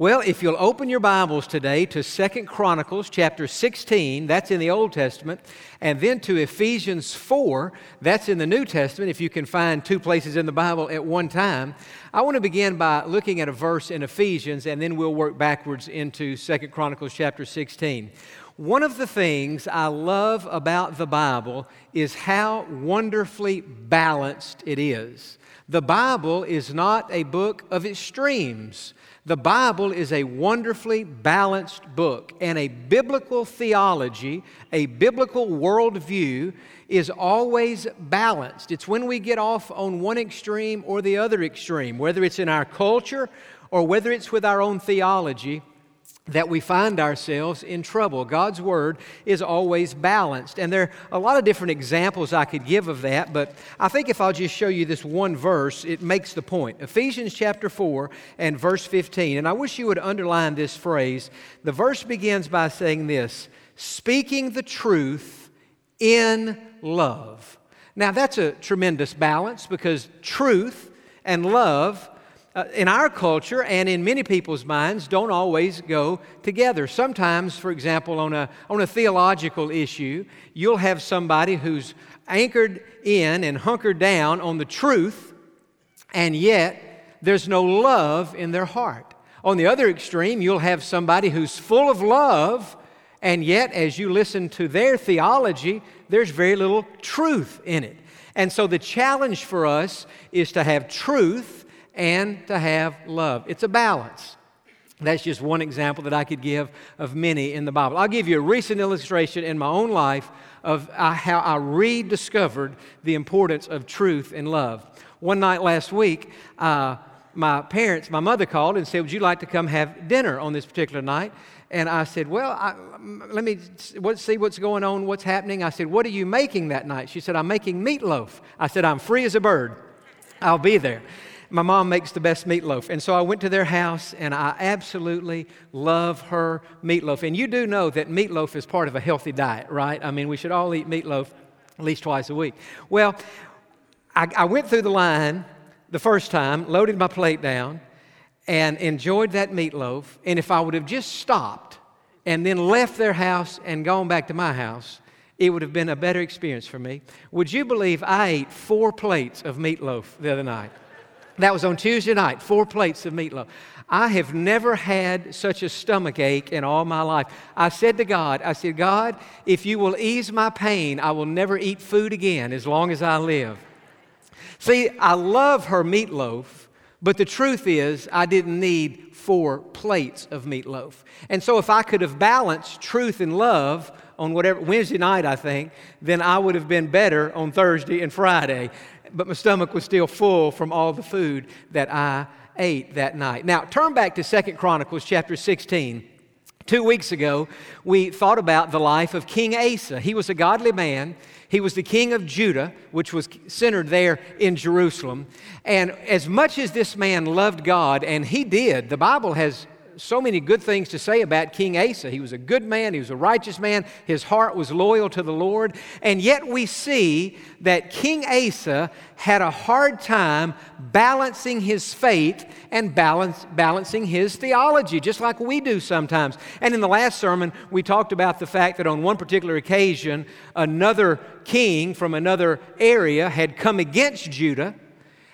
Well, if you'll open your Bibles today to Second Chronicles chapter 16, that's in the Old Testament, and then to Ephesians 4, that's in the New Testament, if you can find two places in the Bible at one time. I want to begin by looking at a verse in Ephesians, and then we'll work backwards into Second Chronicles chapter 16. One of the things I love about the Bible is how wonderfully balanced it is. The Bible is not a book of extremes. The Bible is a wonderfully balanced book, and a biblical theology, a biblical worldview, is always balanced. It's when we get off on one extreme or the other extreme, whether it's in our culture or whether it's with our own theology, that we find ourselves in trouble. God's Word is always balanced. And there are a lot of different examples I could give of that, but I think if I'll just show you this one verse, it makes the point. Ephesians chapter 4 and verse 15. And I wish you would underline this phrase. The verse begins by saying this speaking the truth in love. Now, that's a tremendous balance because truth and love uh, in our culture and in many people's minds don't always go together. Sometimes, for example, on a, on a theological issue, you'll have somebody who's anchored in and hunkered down on the truth, and yet there's no love in their heart. On the other extreme, you'll have somebody who's full of love, and yet as you listen to their theology, there's very little truth in it. And so the challenge for us is to have truth and to have love. It's a balance. That's just one example that I could give of many in the Bible. I'll give you a recent illustration in my own life of uh, how I rediscovered the importance of truth and love. One night last week, uh, my parents, my mother called and said, Would you like to come have dinner on this particular night? And I said, Well, I, let me see what's going on, what's happening. I said, What are you making that night? She said, I'm making meatloaf. I said, I'm free as a bird. I'll be there my mom makes the best meatloaf. And so I went to their house and I absolutely love her meatloaf. And you do know that meatloaf is part of a healthy diet, right? I mean, we should all eat meatloaf at least twice a week. Well, I, I went through the line the first time, loaded my plate down, and enjoyed that meatloaf. And if I would have just stopped and then left their house and gone back to my house, it would have been a better experience for me. Would you believe I ate four plates of meatloaf the other night? That was on Tuesday night, four plates of meatloaf. I have never had such a stomach ache in all my life. I said to God, I said, God, if you will ease my pain, I will never eat food again as long as I live. See, I love her meatloaf, but the truth is, I didn't need four plates of meatloaf. And so, if I could have balanced truth and love on whatever Wednesday night, I think, then I would have been better on Thursday and Friday but my stomach was still full from all the food that I ate that night. Now, turn back to Second Chronicles chapter 16. Two weeks ago, we thought about the life of King Asa. He was a godly man. He was the king of Judah, which was centered there in Jerusalem. And as much as this man loved God, and he did, the Bible has so many good things to say about King Asa. He was a good man, he was a righteous man, his heart was loyal to the Lord. And yet we see that King Asa had a hard time balancing his faith and balance, balancing his theology, just like we do sometimes. And in the last sermon, we talked about the fact that on one particular occasion, another king from another area had come against Judah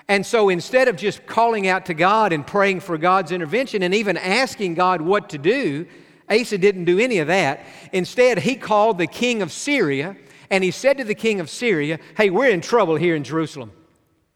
and so instead of just calling out to God and praying for God's intervention and even asking God what to do, Asa didn't do any of that. Instead, he called the king of Syria and he said to the king of Syria, Hey, we're in trouble here in Jerusalem.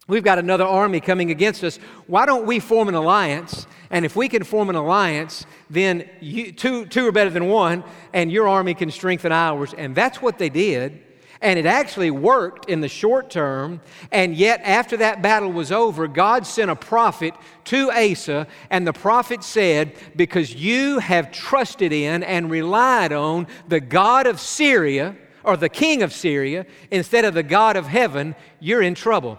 We've got another army coming against us. Why don't we form an alliance? And if we can form an alliance, then you, two, two are better than one, and your army can strengthen ours. And that's what they did. And it actually worked in the short term. And yet, after that battle was over, God sent a prophet to Asa, and the prophet said, Because you have trusted in and relied on the God of Syria, or the king of Syria, instead of the God of heaven, you're in trouble.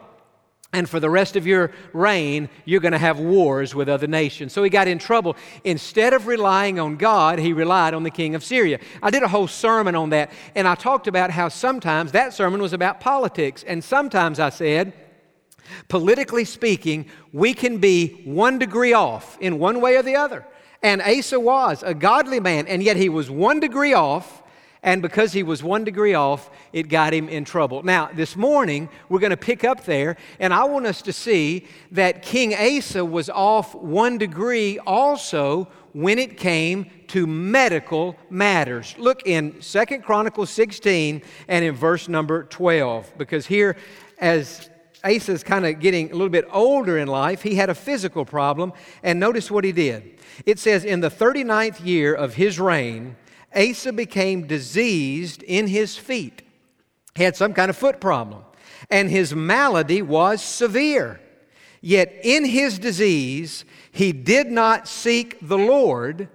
And for the rest of your reign, you're going to have wars with other nations. So he got in trouble. Instead of relying on God, he relied on the king of Syria. I did a whole sermon on that, and I talked about how sometimes that sermon was about politics. And sometimes I said, politically speaking, we can be one degree off in one way or the other. And Asa was a godly man, and yet he was one degree off. And because he was one degree off, it got him in trouble. Now, this morning, we're going to pick up there, and I want us to see that King Asa was off one degree also when it came to medical matters. Look in Second Chronicles 16 and in verse number 12, because here, as Asa's kind of getting a little bit older in life, he had a physical problem, and notice what he did. It says, In the 39th year of his reign, Asa became diseased in his feet. He had some kind of foot problem, and his malady was severe. Yet in his disease, he did not seek the Lord,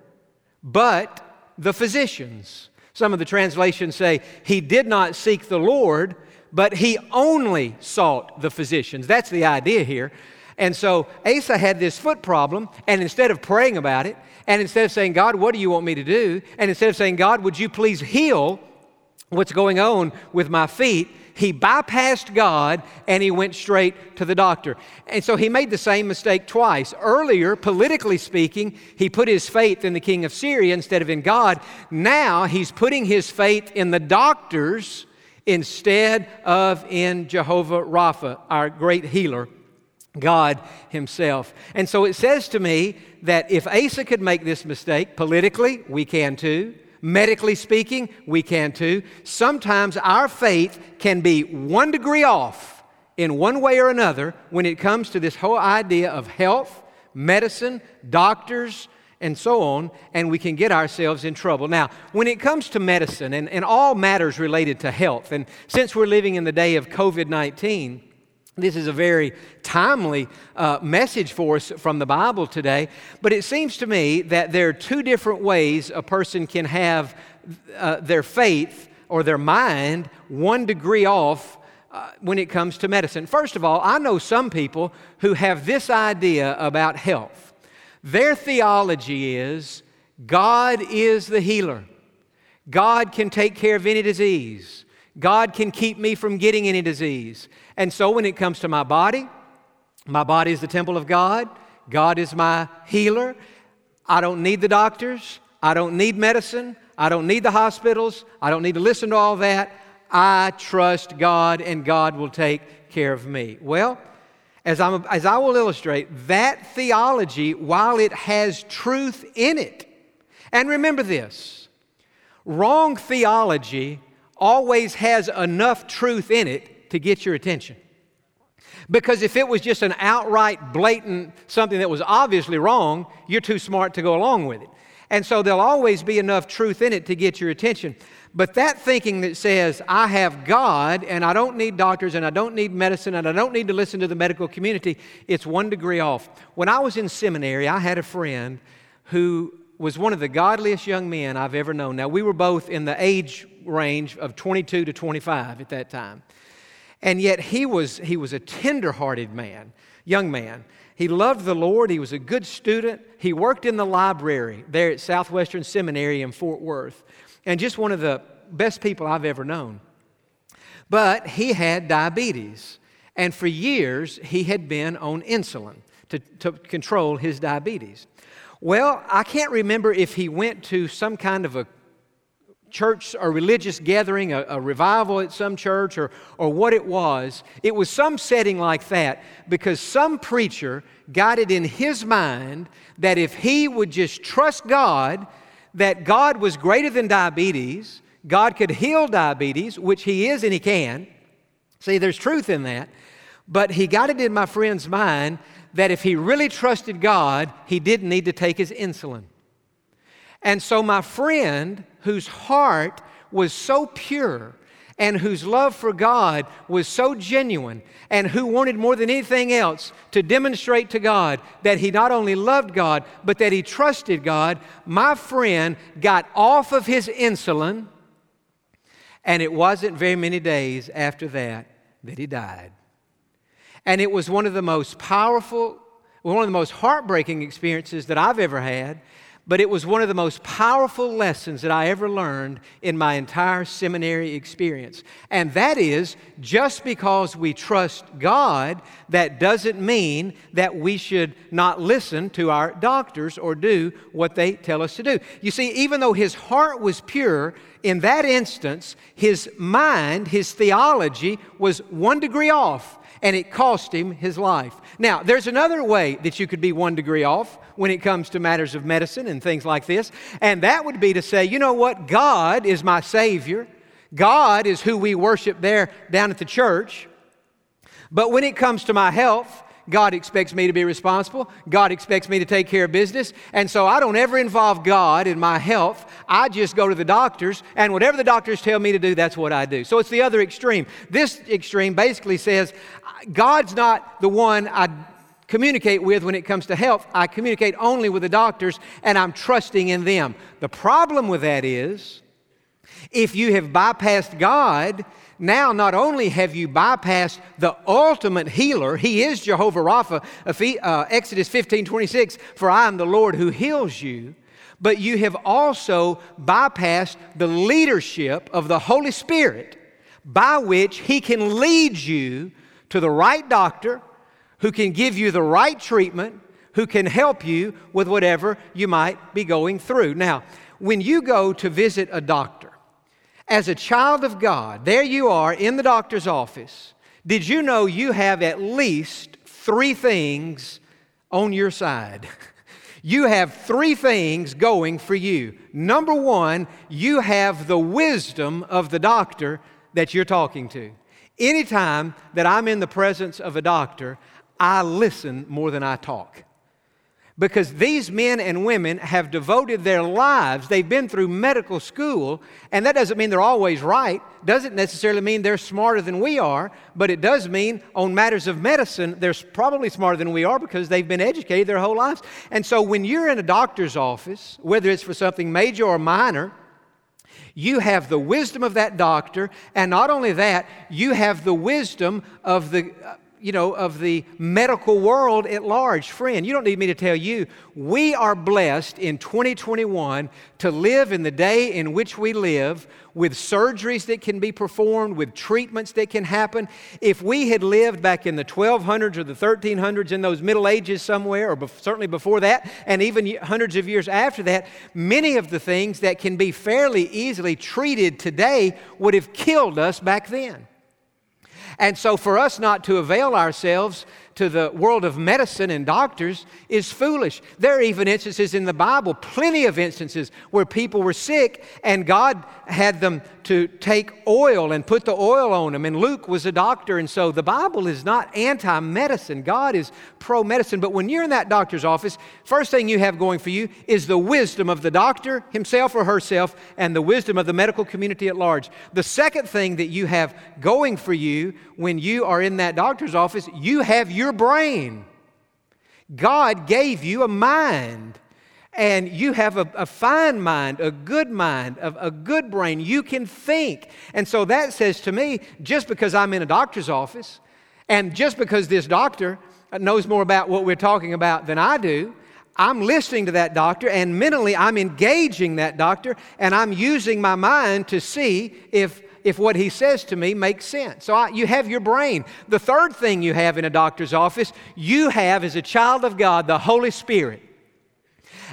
but the physicians. Some of the translations say he did not seek the Lord, but he only sought the physicians. That's the idea here. And so Asa had this foot problem, and instead of praying about it, and instead of saying, God, what do you want me to do? And instead of saying, God, would you please heal what's going on with my feet? He bypassed God and he went straight to the doctor. And so he made the same mistake twice. Earlier, politically speaking, he put his faith in the king of Syria instead of in God. Now he's putting his faith in the doctors instead of in Jehovah Rapha, our great healer. God Himself. And so it says to me that if Asa could make this mistake politically, we can too. Medically speaking, we can too. Sometimes our faith can be one degree off in one way or another when it comes to this whole idea of health, medicine, doctors, and so on, and we can get ourselves in trouble. Now, when it comes to medicine and, and all matters related to health, and since we're living in the day of COVID 19, this is a very timely uh, message for us from the Bible today, but it seems to me that there are two different ways a person can have uh, their faith or their mind one degree off uh, when it comes to medicine. First of all, I know some people who have this idea about health. Their theology is God is the healer, God can take care of any disease. God can keep me from getting any disease. And so when it comes to my body, my body is the temple of God. God is my healer. I don't need the doctors. I don't need medicine. I don't need the hospitals. I don't need to listen to all that. I trust God and God will take care of me. Well, as, I'm, as I will illustrate, that theology, while it has truth in it, and remember this wrong theology always has enough truth in it to get your attention. Because if it was just an outright, blatant, something that was obviously wrong, you're too smart to go along with it. And so there'll always be enough truth in it to get your attention. But that thinking that says, I have God and I don't need doctors and I don't need medicine and I don't need to listen to the medical community, it's one degree off. When I was in seminary, I had a friend who was one of the godliest young men I've ever known. Now, we were both in the age range of 22 to 25 at that time. And yet he was, he was a tender-hearted man, young man. He loved the Lord. He was a good student. He worked in the library there at Southwestern Seminary in Fort Worth. And just one of the best people I've ever known. But he had diabetes. And for years, he had been on insulin to, to control his diabetes. Well, I can't remember if he went to some kind of a church or religious gathering, a, a, revival at some church, or, or what it was. It was some setting like that because some preacher got it in his mind that if he would just trust God, that God was greater than diabetes, God could heal diabetes, which He is and He can. See, there's truth in that. But he got it in my friend's mind that if he really trusted God, he didn't need to take his insulin. And so, my friend, whose heart was so pure and whose love for God was so genuine and who wanted more than anything else to demonstrate to God that he not only loved God, but that he trusted God, my friend got off of his insulin, and it wasn't very many days after that that he died. And it was one of the most powerful, one of the most heartbreaking experiences that I've ever had but it was one of the most powerful lessons that I ever learned in my entire seminary experience. And that is just because we trust God, that doesn't mean that we should not listen to our doctors or do what they tell us to do. You see, even though his heart was pure, in that instance, his mind, his theology was one degree off and it cost him his life. Now, there's another way that you could be one degree off when it comes to matters of medicine and things like this, and that would be to say, you know what? God is my Savior. God is who we worship there down at the church. But when it comes to my health, God expects me to be responsible. God expects me to take care of business. And so I don't ever involve God in my health. I just go to the doctors, and whatever the doctors tell me to do, that's what I do. So it's the other extreme. This extreme basically says God's not the one I communicate with when it comes to health. I communicate only with the doctors, and I'm trusting in them. The problem with that is if you have bypassed God, now not only have you bypassed the ultimate healer, he is Jehovah Rapha, uh, Exodus 15 26, for I am the Lord who heals you, but you have also bypassed the leadership of the Holy Spirit by which he can lead you to the right doctor who can give you the right treatment, who can help you with whatever you might be going through. Now, when you go to visit a doctor, as a child of God, there you are in the doctor's office. Did you know you have at least three things on your side? You have three things going for you. Number one, you have the wisdom of the doctor that you're talking to. Anytime that I'm in the presence of a doctor, I listen more than I talk because these men and women have devoted their lives. They've been through medical school, and that doesn't mean they're always right. Doesn't necessarily mean they're smarter than we are, but it does mean on matters of medicine, they're probably smarter than we are because they've been educated their whole lives. And so when you're in a doctor's office, whether it's for something major or minor, you have the wisdom of that doctor, and not only that, you have the wisdom of the you know, of the medical world at large. Friend, you don't need me to tell you, we are blessed in 2021 to live in the day in which we live with surgeries that can be performed, with treatments that can happen. If we had lived back in the 1200s or the 1300s in those Middle Ages somewhere, or certainly before that, and even hundreds of years after that, many of the things that can be fairly easily treated today would have killed us back then. And so, for us not to avail ourselves to the world of medicine and doctors is foolish. There are even instances in the Bible, plenty of instances, where people were sick and God had them to take oil and put the oil on them. And Luke was a doctor, and so the Bible is not anti medicine. God is pro medicine. But when you're in that doctor's office, first thing you have going for you is the wisdom of the doctor himself or herself and the wisdom of the medical community at large. The second thing that you have going for you when you are in that doctor's office, you have your brain. God gave you a mind and you have a, a, fine mind, a good mind, a, a good brain. You can think. And so that says to me just because I'm in a doctor's office and just because this doctor knows more about what we're talking about than I do, I'm listening to that doctor and mentally I'm engaging that doctor and I'm using my mind to see if if what he says to me makes sense. So I, you have your brain. The third thing you have in a doctor's office, you have as a child of God the Holy Spirit.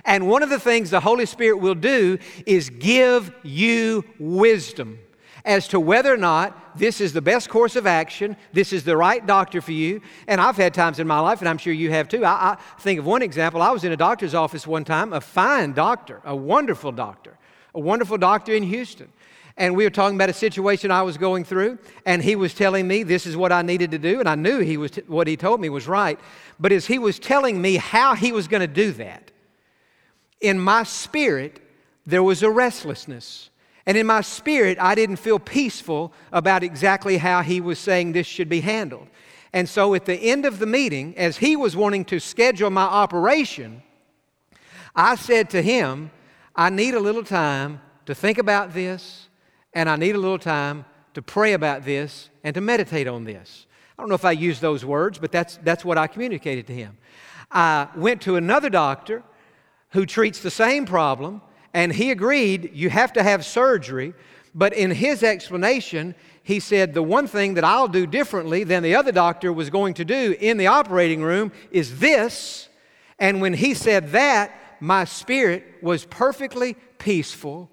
And one of the things the Holy Spirit will do is give you wisdom as to whether or not this is the best course of action, this is the right doctor for you. And I've had times in my life, and I'm sure you have too. I, I think of one example. I was in a doctor's office one time, a fine doctor, a wonderful doctor, a wonderful doctor in Houston. And we were talking about a situation I was going through, and he was telling me this is what I needed to do, and I knew he was t- what he told me was right. But as he was telling me how he was going to do that, in my spirit, there was a restlessness. And in my spirit, I didn't feel peaceful about exactly how he was saying this should be handled. And so at the end of the meeting, as he was wanting to schedule my operation, I said to him, I need a little time to think about this and I need a little time to pray about this and to meditate on this. I don't know if I used those words, but that's, that's what I communicated to him. I went to another doctor who treats the same problem, and he agreed you have to have surgery. But in his explanation, he said, The one thing that I'll do differently than the other doctor was going to do in the operating room is this. And when he said that, my spirit was perfectly peaceful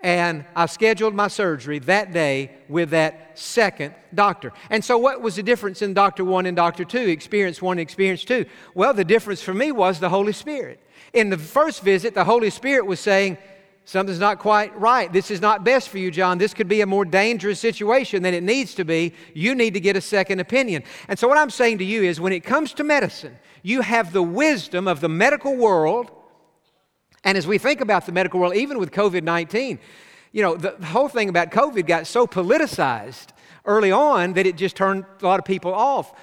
and I scheduled my surgery that day with that second doctor. And so, what was the difference in doctor one and doctor two, experience one experience two? Well, the difference for me was the Holy Spirit. In the first visit, the Holy Spirit was saying, Something's not quite right. This is not best for you, Jon. This could be a more dangerous situation than it needs to be. You need to get a second opinion. And so, what I'm saying to you is when it comes to medicine, you have the wisdom of the medical world and as we think about the medical world, even with COVID 19, you know, the, whole thing about COVID got so politicized early on that it just turned a lot of people off.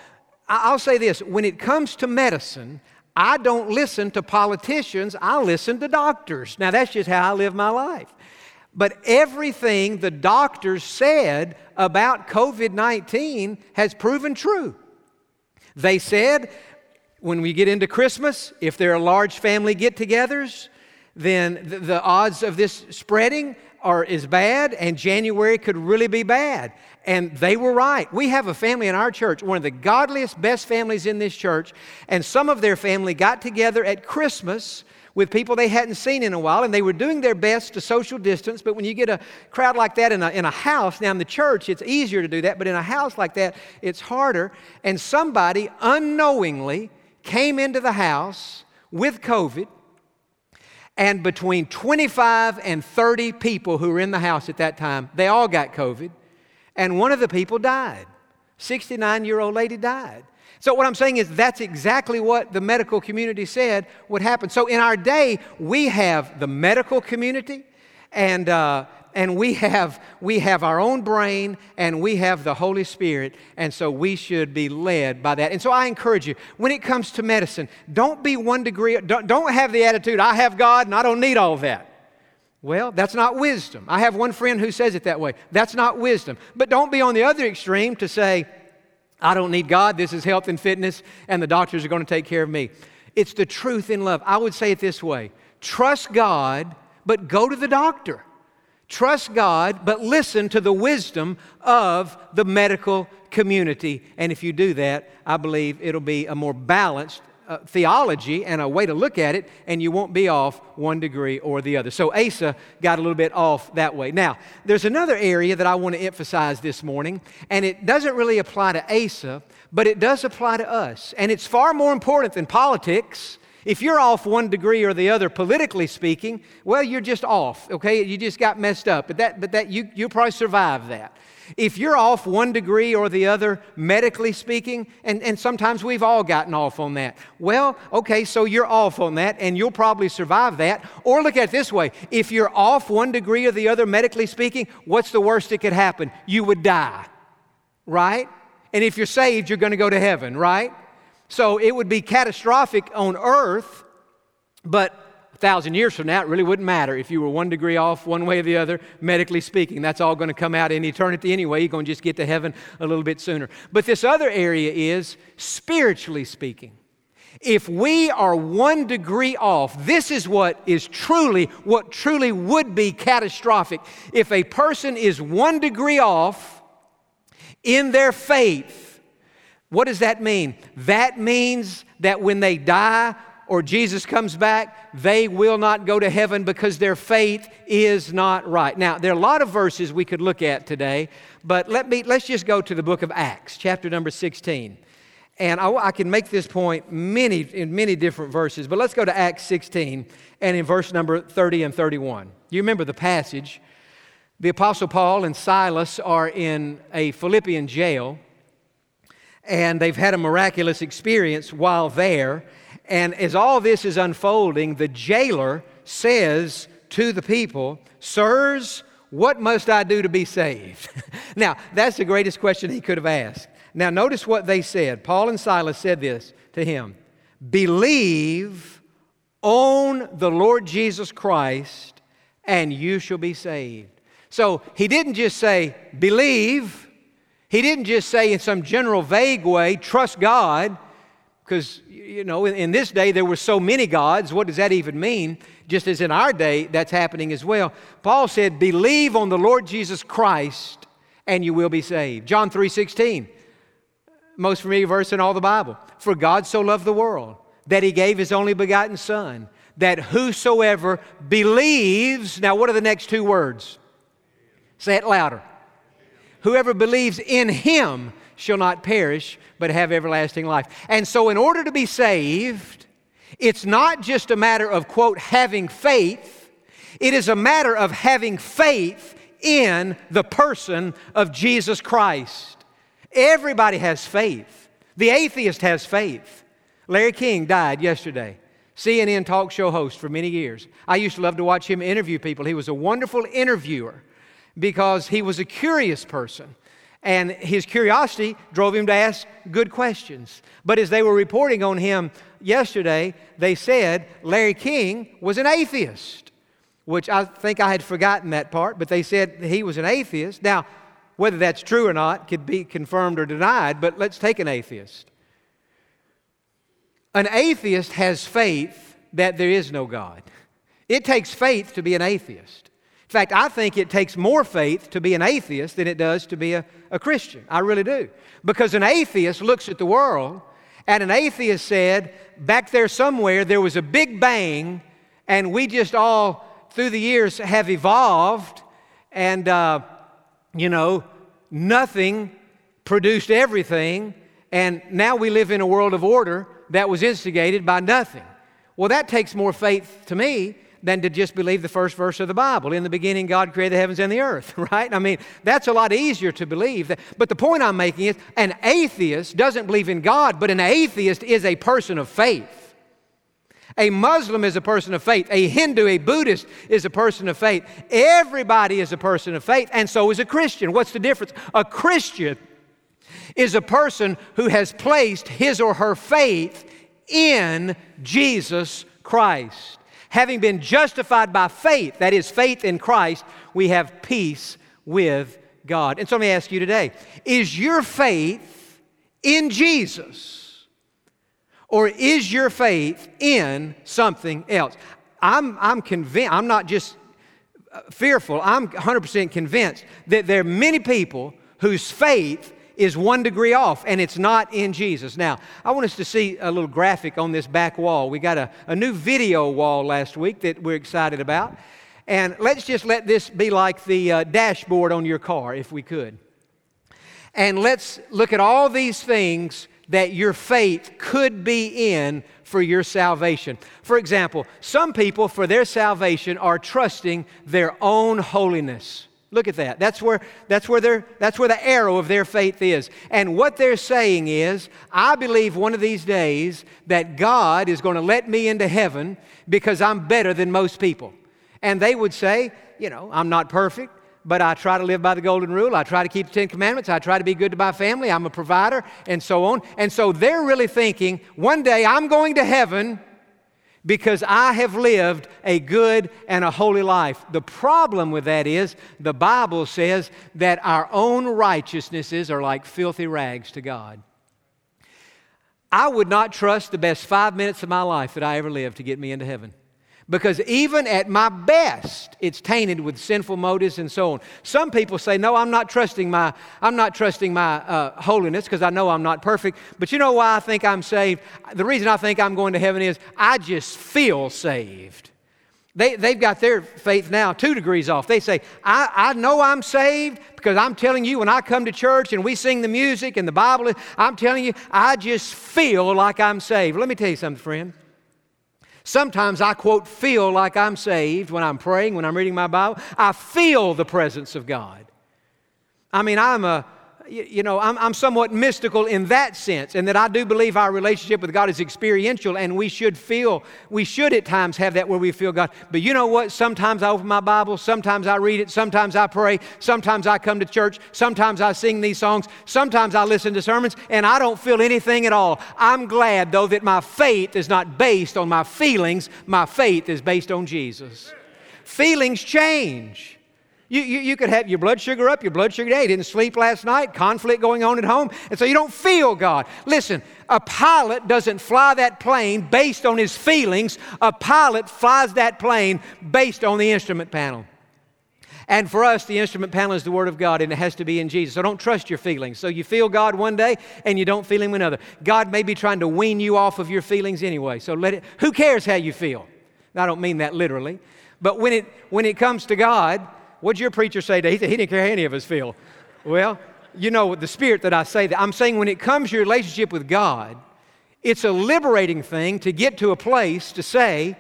I'll say this when it comes to medicine, I don't listen to politicians, I listen to doctors. Now, that's just how I live my life. But everything the doctors said about COVID 19 has proven true. They said when we get into Christmas, if there are large family get togethers, then the, the odds of this spreading are as bad, and January could really be bad. And they were right. We have a family in our church, one of the godliest, best families in this church, and some of their family got together at Christmas with people they hadn't seen in a while, and they were doing their best to social distance. But when you get a crowd like that in a, in a house, now in the church, it's easier to do that, but in a house like that, it's harder. And somebody unknowingly came into the house with COVID and between 25 and 30 people who were in the house at that time, they all got COVID. And one of the people died. 69 year old lady died. So, what I'm saying is, that's exactly what the medical community said would happen. So, in our day, we have the medical community, and, uh, and we have, we have our own brain and we have the Holy Spirit, and so we should be led by that. And so I encourage you, when it comes to medicine, don't be one degree, don't, don't have the attitude, I have God and I don't need all that. Well, that's not wisdom. I have one friend who says it that way. That's not wisdom. But don't be on the other extreme to say, I don't need God, this is health and fitness, and the doctors are going to take care of me. It's the truth in love. I would say it this way trust God, but go to the doctor. Trust God, but listen to the wisdom of the medical community. And if you do that, I believe it'll be a more balanced uh, theology and a way to look at it, and you won't be off one degree or the other. So Asa got a little bit off that way. Now, there's another area that I want to emphasize this morning, and it doesn't really apply to Asa, but it does apply to us. And it's far more important than politics if you're off one degree or the other, politically speaking, well, you're just off, okay? You just got messed up. But that, but that you, you'll probably survive that. If you're off one degree or the other, medically speaking, and, and sometimes we've all gotten off on that. Well, okay, so you're off on that and you'll probably survive that. Or look at it this way if you're off one degree or the other, medically speaking, what's the worst that could happen? You would die, right? And if you're saved, you're going to go to heaven, right? So it would be catastrophic on earth, but a thousand years from now, it really wouldn't matter if you were one degree off one way or the other, medically speaking. That's all going to come out in eternity anyway. You're going to just get to heaven a little bit sooner. But this other area is spiritually speaking. If we are one degree off, this is what is truly, what truly would be catastrophic. If a person is one degree off in their faith, what does that mean? That means that when they die or Jesus comes back, they will not go to heaven because their faith is not right. Now, there are a lot of verses we could look at today, but let me, let's just go to the book of Acts, chapter number 16. And I, I, can make this point many, in many different verses, but let's go to Acts 16 and in verse number 30 and 31. You remember the passage. The Apostle Paul and Silas are in a Philippian jail and they've had a miraculous experience while there. And as all this is unfolding, the jailer says to the people, Sirs, what must I do to be saved? now, that's the greatest question he could have asked. Now, notice what they said. Paul and Silas said this to him Believe on the Lord Jesus Christ, and you shall be saved. So he didn't just say, Believe he didn't just say in some general vague way, trust God. Because, you know, in, in, this day there were so many gods. What does that even mean? Just as in our day, that's happening as well. Paul said, Believe on the Lord Jesus Christ and you will be saved. John 3 16, most familiar verse in all the Bible. For God so loved the world that he gave his only begotten Son, that whosoever believes, now what are the next two words? Say it louder. Whoever believes in him shall not perish, but have everlasting life. And so, in order to be saved, it's not just a matter of, quote, having faith, it is a matter of having faith in the person of Jesus Christ. Everybody has faith. The atheist has faith. Larry King died yesterday. CNN talk show host for many years. I used to love to watch him interview people. He was a wonderful interviewer because he was a curious person. And his curiosity drove him to ask good questions. But as they were reporting on him yesterday, they said Larry King was an atheist, which I think I had forgotten that part, but they said he was an atheist. Now, whether that's true or not could be confirmed or denied, but let's take an atheist. An atheist has faith that there is no God. It takes faith to be an atheist fact, I think it takes more faith to be an atheist than it does to be a, a Christian. I really do. Because an atheist looks at the world, and an atheist said, back there somewhere, there was a big bang, and we just all, through the years, have evolved, and, uh, you know, nothing produced everything, and now we live in a world of order that was instigated by nothing. Well, that takes more faith to me than to just believe the first verse of the Bible. In the beginning, God created the heavens and the earth, right? I mean, that's a lot easier to believe. But the point I'm making is an atheist doesn't believe in God, but an atheist is a person of faith. A Muslim is a person of faith. A Hindu, a Buddhist is a person of faith. Everybody is a person of faith, and so is a Christian. What's the difference? A Christian is a person who has placed his or her faith in Jesus Christ. Having been justified by faith, that is, faith in Christ, we have peace with God. And so let me ask you today is your faith in Jesus? Or is your faith in something else? I'm, I'm convinced, I'm not just uh, fearful, I'm 100% convinced that there are many people whose faith is one degree off, and it's not in Jesus. Now, I want us to see a little graphic on this back wall. We got a, a new video wall last week that we're excited about. And let's just let this be like the uh, dashboard on your car, if we could. And let's look at all these things that your faith could be in for your salvation. For example, some people, for their salvation, are trusting their own holiness. Look at that. That's where, that's, where their, that's where the arrow of their faith is. And what they're saying is, I believe one of these days that God is going to let me into heaven because I'm better than most people. And they would say, you know, I'm not perfect, but I try to live by the golden rule. I try to keep the Ten Commandments. I try to be good to my family. I'm a provider, and so on. And so they're really thinking, one day I'm going to heaven because I have lived a good and a holy life. The problem with that is the Bible says that our own righteousnesses are like filthy rags to God. I would not trust the best five minutes of my life that I ever lived to get me into heaven. Because even at my best, it's tainted with sinful motives and so on. Some people say, "No, I'm not trusting my, I'm not trusting my uh, holiness because I know I'm not perfect." But you know why I think I'm saved? The reason I think I'm going to heaven is I just feel saved. They, they've got their faith now two degrees off. They say, I, I know I'm saved because I'm telling you, when I come to church and we sing the music and the Bible, I'm telling you, I just feel like I'm saved. Let me tell you something, friend. Sometimes I quote, feel like I'm saved when I'm praying, when I'm reading my Bible. I feel the presence of God. I mean, I'm a, you know, I'm, I'm somewhat mystical in that sense, and that I do believe our relationship with God is experiential, and we should feel, we should at times have that where we feel God. But you know what? Sometimes I open my Bible, sometimes I read it, sometimes I pray, sometimes I come to church, sometimes I sing these songs, sometimes I listen to sermons, and I don't feel anything at all. I'm glad, though, that my faith is not based on my feelings, my faith is based on Jesus. Feelings change. You, you, you, could have your blood sugar up, your blood sugar down. You didn't sleep last night, conflict going on at home, and so you don't feel God. Listen, a pilot doesn't fly that plane based on his feelings, a pilot flies that plane based on the instrument panel. And for us, the instrument panel is the Word of God, and it has to be in Jesus. So don't trust your feelings. So you feel God one day, and you don't feel Him another. God may be trying to wean you off of your feelings anyway. So let it. Who cares how you feel? I don't mean that literally, but when it when it comes to God, what'd your preacher say today? He said he didn't care how any of us feel. Well, you know the spirit that I say that. I'm saying when it comes to your relationship with God, it's a liberating thing to get to a place to say,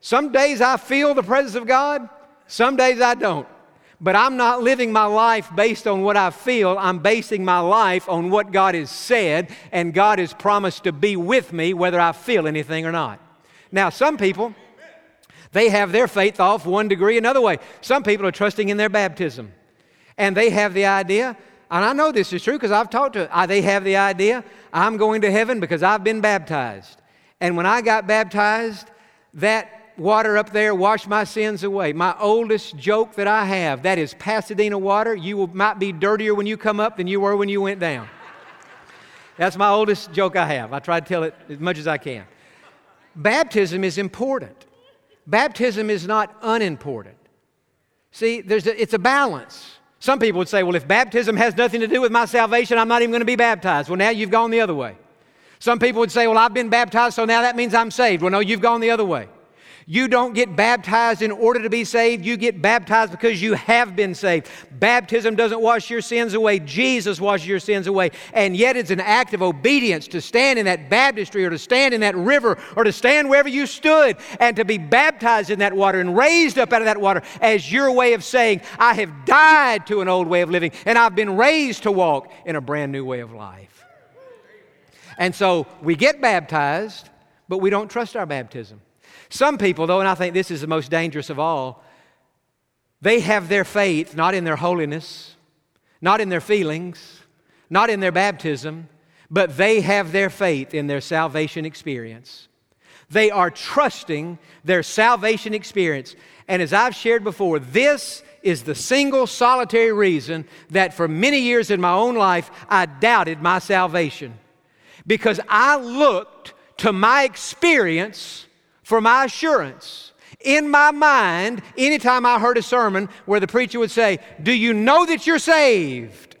some days I feel the presence of God, some days I don't. But I'm not living my life based on what I feel. I'm basing my life on what God has said, and God has promised to be with me whether I feel anything or not. Now, some people, they have their faith off one degree another way. Some people are trusting in their baptism, and they have the idea, and I know this is true because I've talked to, uh, they have the idea, I'm going to heaven because I've been baptized. And when I got baptized, that water up there washed my sins away. My oldest joke that I have, that is Pasadena water. You will, might be dirtier when you come up than you were when you went down. That's my oldest joke I have. I try to tell it as much as I can. Baptism is important. Baptism is not unimportant. See, there's a, it's a balance. Some people would say, well, if baptism has nothing to do with my salvation, I'm not even going to be baptized. Well, now you've gone the other way. Some people would say, well, I've been baptized, so now that means I'm saved. Well, no, you've gone the other way. You don't get baptized in order to be saved. You get baptized because you have been saved. Baptism doesn't wash your sins away. Jesus washes your sins away. And yet it's an act of obedience to stand in that baptistry or to stand in that river or to stand wherever you stood and to be baptized in that water and raised up out of that water as your way of saying, I have died to an old way of living and I've been raised to walk in a brand new way of life. And so we get baptized, but we don't trust our baptism. Some people, though, and I think this is the most dangerous of all, they have their faith not in their holiness, not in their feelings, not in their baptism, but they have their faith in their salvation experience. They are trusting their salvation experience. And as I've shared before, this is the single solitary reason that for many years in my own life I doubted my salvation. Because I looked to my experience for my assurance. In my mind, anytime I heard a sermon where the preacher would say, Do you know that you're saved?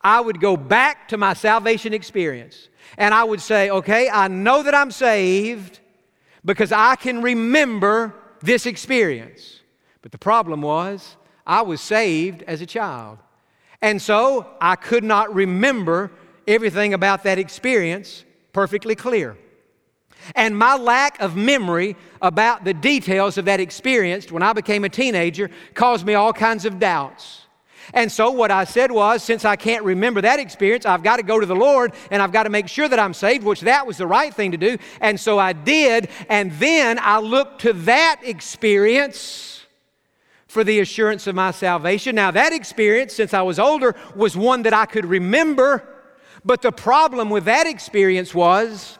I would go back to my salvation experience and I would say, Okay, I know that I'm saved because I can remember this experience. But the problem was, I was saved as a child. And so I could not remember everything about that experience perfectly clear. And my lack of memory about the details of that experience when I became a teenager caused me all kinds of doubts. And so, what I said was, since I can't remember that experience, I've got to go to the Lord and I've got to make sure that I'm saved, which that was the right thing to do. And so I did. And then I looked to that experience for the assurance of my salvation. Now, that experience, since I was older, was one that I could remember. But the problem with that experience was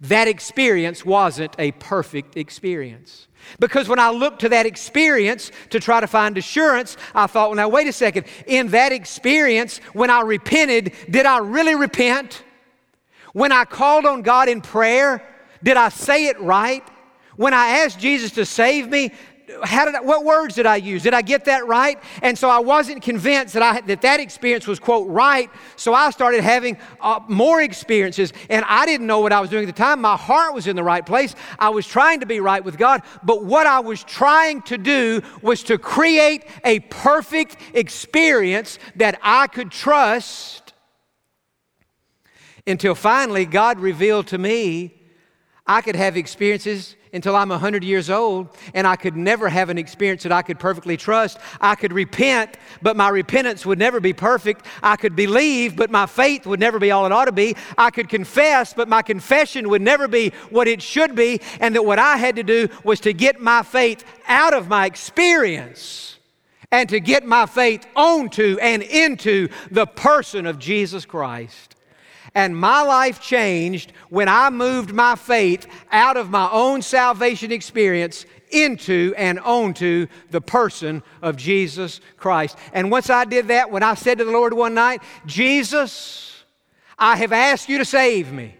that experience wasn't a perfect experience. Because when I looked to that experience to try to find assurance, I thought, well, now, wait a second. In that experience, when I repented, did I really repent? When I called on God in prayer, did I say it right? When I asked Jesus to save me, how did I, what words did I use? Did I get that right? And so I wasn't convinced that I, that, that experience was, quote, right. So I started having uh, more experiences, and I didn't know what I was doing at the time. My heart was in the right place. I was trying to be right with God, but what I was trying to do was to create a perfect experience that I could trust until finally God revealed to me I could have experiences until I'm 100 years old, and I could never have an experience that I could perfectly trust. I could repent, but my repentance would never be perfect. I could believe, but my faith would never be all it ought to be. I could confess, but my confession would never be what it should be. And that what I had to do was to get my faith out of my experience and to get my faith onto and into the person of Jesus Christ. And my life changed when I moved my faith out of my own salvation experience into and onto the person of Jesus Christ. And once I did that, when I said to the Lord one night, Jesus, I have asked you to save me.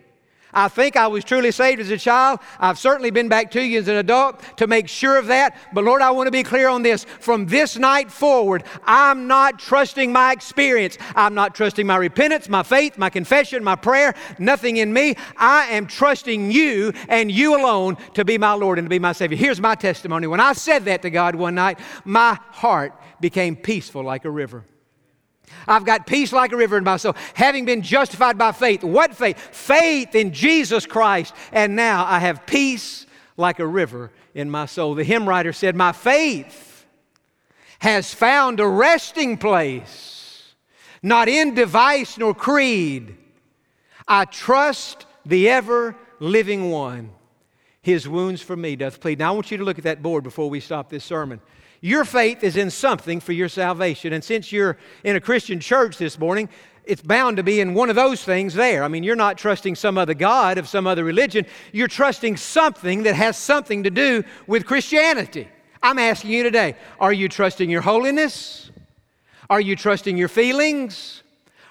I think I was truly saved as a child. I've certainly been back to you as an adult to make sure of that. But Lord, I want to be clear on this. From this night forward, I'm not trusting my experience. I'm not trusting my repentance, my faith, my confession, my prayer, nothing in me. I am trusting you and you alone to be my Lord and to be my Savior. Here's my testimony. When I said that to God one night, my heart became peaceful like a river. I've got peace like a river in my soul, having been justified by faith. What faith? Faith in Jesus Christ. And now I have peace like a river in my soul. The hymn writer said, My faith has found a resting place, not in device nor creed. I trust the ever living one. His wounds for me doth plead. Now I want you to look at that board before we stop this sermon. Your faith is in something for your salvation. And since you're in a Christian church this morning, it's bound to be in one of those things there. I mean, you're not trusting some other God of some other religion. You're trusting something that has something to do with Christianity. I'm asking you today are you trusting your holiness? Are you trusting your feelings?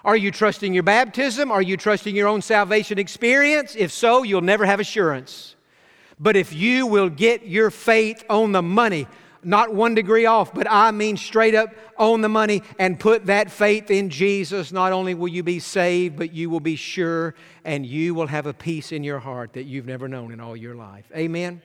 Are you trusting your baptism? Are you trusting your own salvation experience? If so, you'll never have assurance. But if you will get your faith on the money, not one degree off, but I mean straight up on the money and put that faith in Jesus, not only will you be saved, but you will be sure and you will have a peace in your heart that you've never known in all your life. Amen.